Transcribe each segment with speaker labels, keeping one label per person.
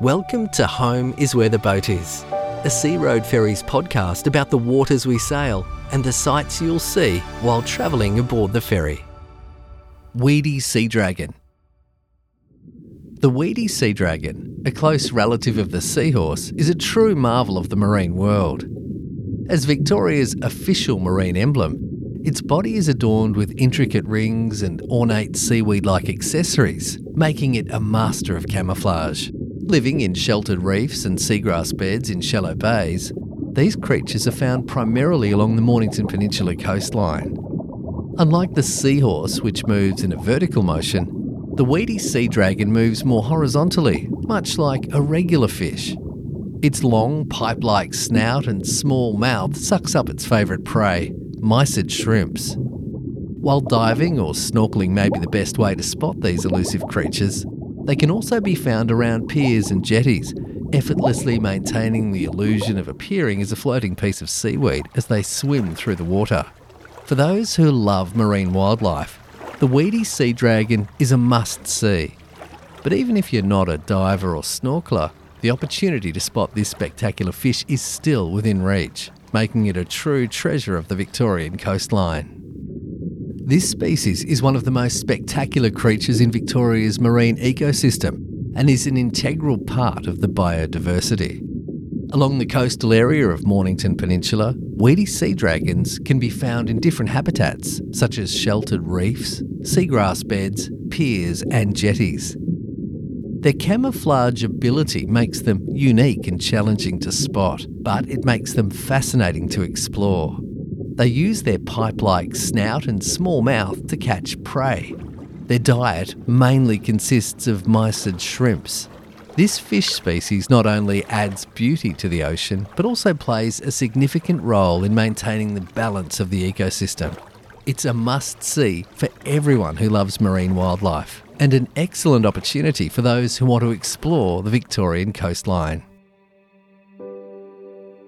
Speaker 1: Welcome to Home is Where the Boat Is, a Searoad Ferries podcast about the waters we sail and the sights you'll see while travelling aboard the ferry. Weedy Sea Dragon. The weedy sea dragon, a close relative of the seahorse, is a true marvel of the marine world. As Victoria's official marine emblem, its body is adorned with intricate rings and ornate seaweed like accessories, making it a master of camouflage. Living in sheltered reefs and seagrass beds in shallow bays, these creatures are found primarily along the Mornington Peninsula coastline. Unlike the seahorse, which moves in a vertical motion, the weedy sea dragon moves more horizontally, much like a regular fish. Its long, pipe like snout and small mouth sucks up its favourite prey, mysid shrimps. While diving or snorkeling may be the best way to spot these elusive creatures, they can also be found around piers and jetties, effortlessly maintaining the illusion of appearing as a floating piece of seaweed as they swim through the water. For those who love marine wildlife, the weedy sea dragon is a must see. But even if you're not a diver or snorkeler, the opportunity to spot this spectacular fish is still within reach, making it a true treasure of the Victorian coastline. This species is one of the most spectacular creatures in Victoria's marine ecosystem and is an integral part of the biodiversity. Along the coastal area of Mornington Peninsula, weedy sea dragons can be found in different habitats, such as sheltered reefs, seagrass beds, piers, and jetties. Their camouflage ability makes them unique and challenging to spot, but it makes them fascinating to explore. They use their pipe like snout and small mouth to catch prey. Their diet mainly consists of mysid shrimps. This fish species not only adds beauty to the ocean, but also plays a significant role in maintaining the balance of the ecosystem. It's a must see for everyone who loves marine wildlife, and an excellent opportunity for those who want to explore the Victorian coastline.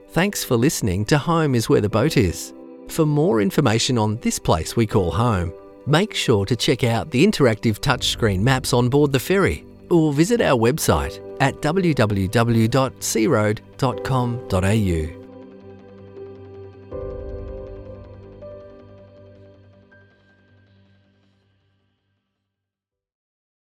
Speaker 1: Thanks for listening to Home is Where the Boat Is. For more information on this place we call home, make sure to check out the interactive touchscreen maps on board the ferry or visit our website at www.searoad.com.au.